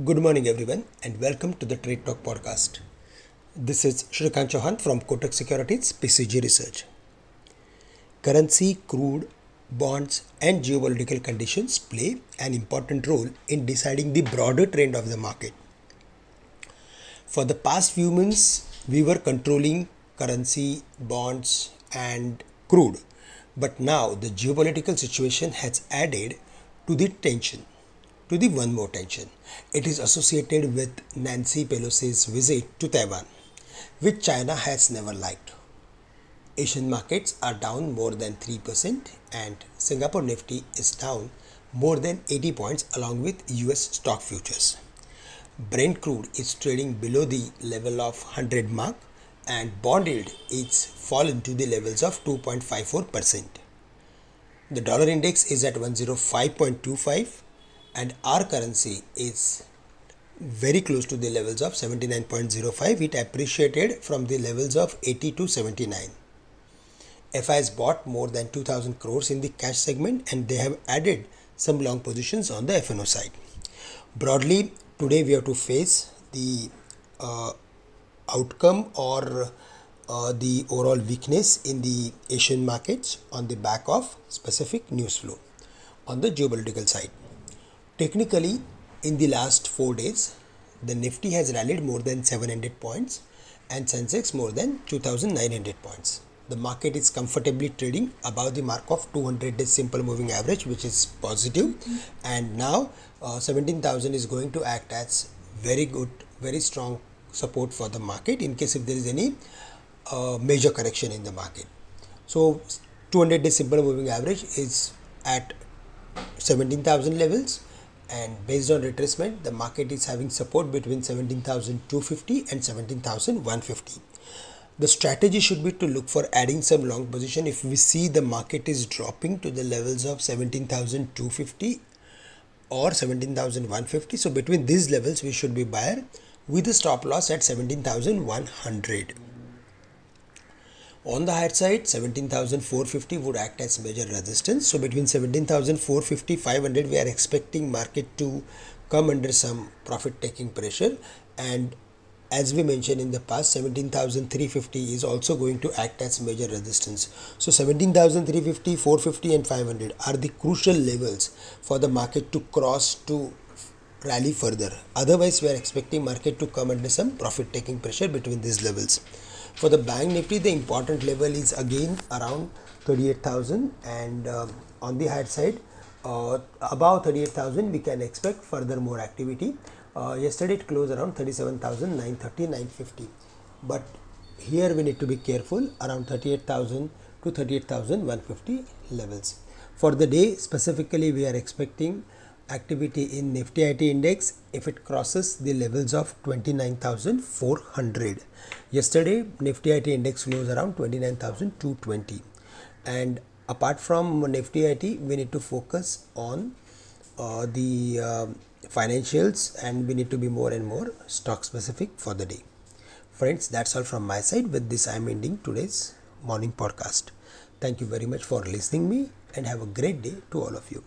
Good morning, everyone, and welcome to the Trade Talk podcast. This is Shrikant Chouhan from Kotak Securities PCG Research. Currency, crude, bonds, and geopolitical conditions play an important role in deciding the broader trend of the market. For the past few months, we were controlling currency, bonds, and crude, but now the geopolitical situation has added to the tension to the one more tension. It is associated with Nancy Pelosi's visit to Taiwan, which China has never liked. Asian markets are down more than 3% and Singapore Nifty is down more than 80 points along with US stock futures. Brent crude is trading below the level of 100 mark and bond yield is fallen to the levels of 2.54%. The dollar index is at 105.25 and our currency is very close to the levels of 79.05 it appreciated from the levels of 80 to 79 FI has bought more than 2000 crores in the cash segment and they have added some long positions on the FNO side. Broadly today we have to face the uh, outcome or uh, the overall weakness in the Asian markets on the back of specific news flow. On the geopolitical side Technically, in the last four days, the Nifty has rallied more than 700 points and Sensex more than 2900 points. The market is comfortably trading above the mark of 200 days simple moving average, which is positive. And now uh, 17,000 is going to act as very good, very strong support for the market in case if there is any uh, major correction in the market. So 200 days simple moving average is at 17,000 levels and based on retracement the market is having support between 17250 and 17150 the strategy should be to look for adding some long position if we see the market is dropping to the levels of 17250 or 17150 so between these levels we should be buyer with a stop loss at 17100 on the higher side, 17,450 would act as major resistance. So between 17,450 500, we are expecting market to come under some profit taking pressure. And as we mentioned in the past, 17,350 is also going to act as major resistance. So 17,350, 450, and 500 are the crucial levels for the market to cross to rally further. Otherwise, we are expecting market to come under some profit taking pressure between these levels. For the bank nifty, the important level is again around 38,000 and uh, on the higher side uh, above 38,000 we can expect further more activity. Uh, yesterday it closed around 37,930, 950 but here we need to be careful around 38,000 to 38,150 levels. For the day specifically we are expecting activity in Nifty IT index if it crosses the levels of 29,400. Yesterday, Nifty IT index closed around 29,220. And apart from Nifty IT, we need to focus on uh, the uh, financials and we need to be more and more stock specific for the day. Friends, that's all from my side. With this, I'm ending today's morning podcast. Thank you very much for listening me and have a great day to all of you.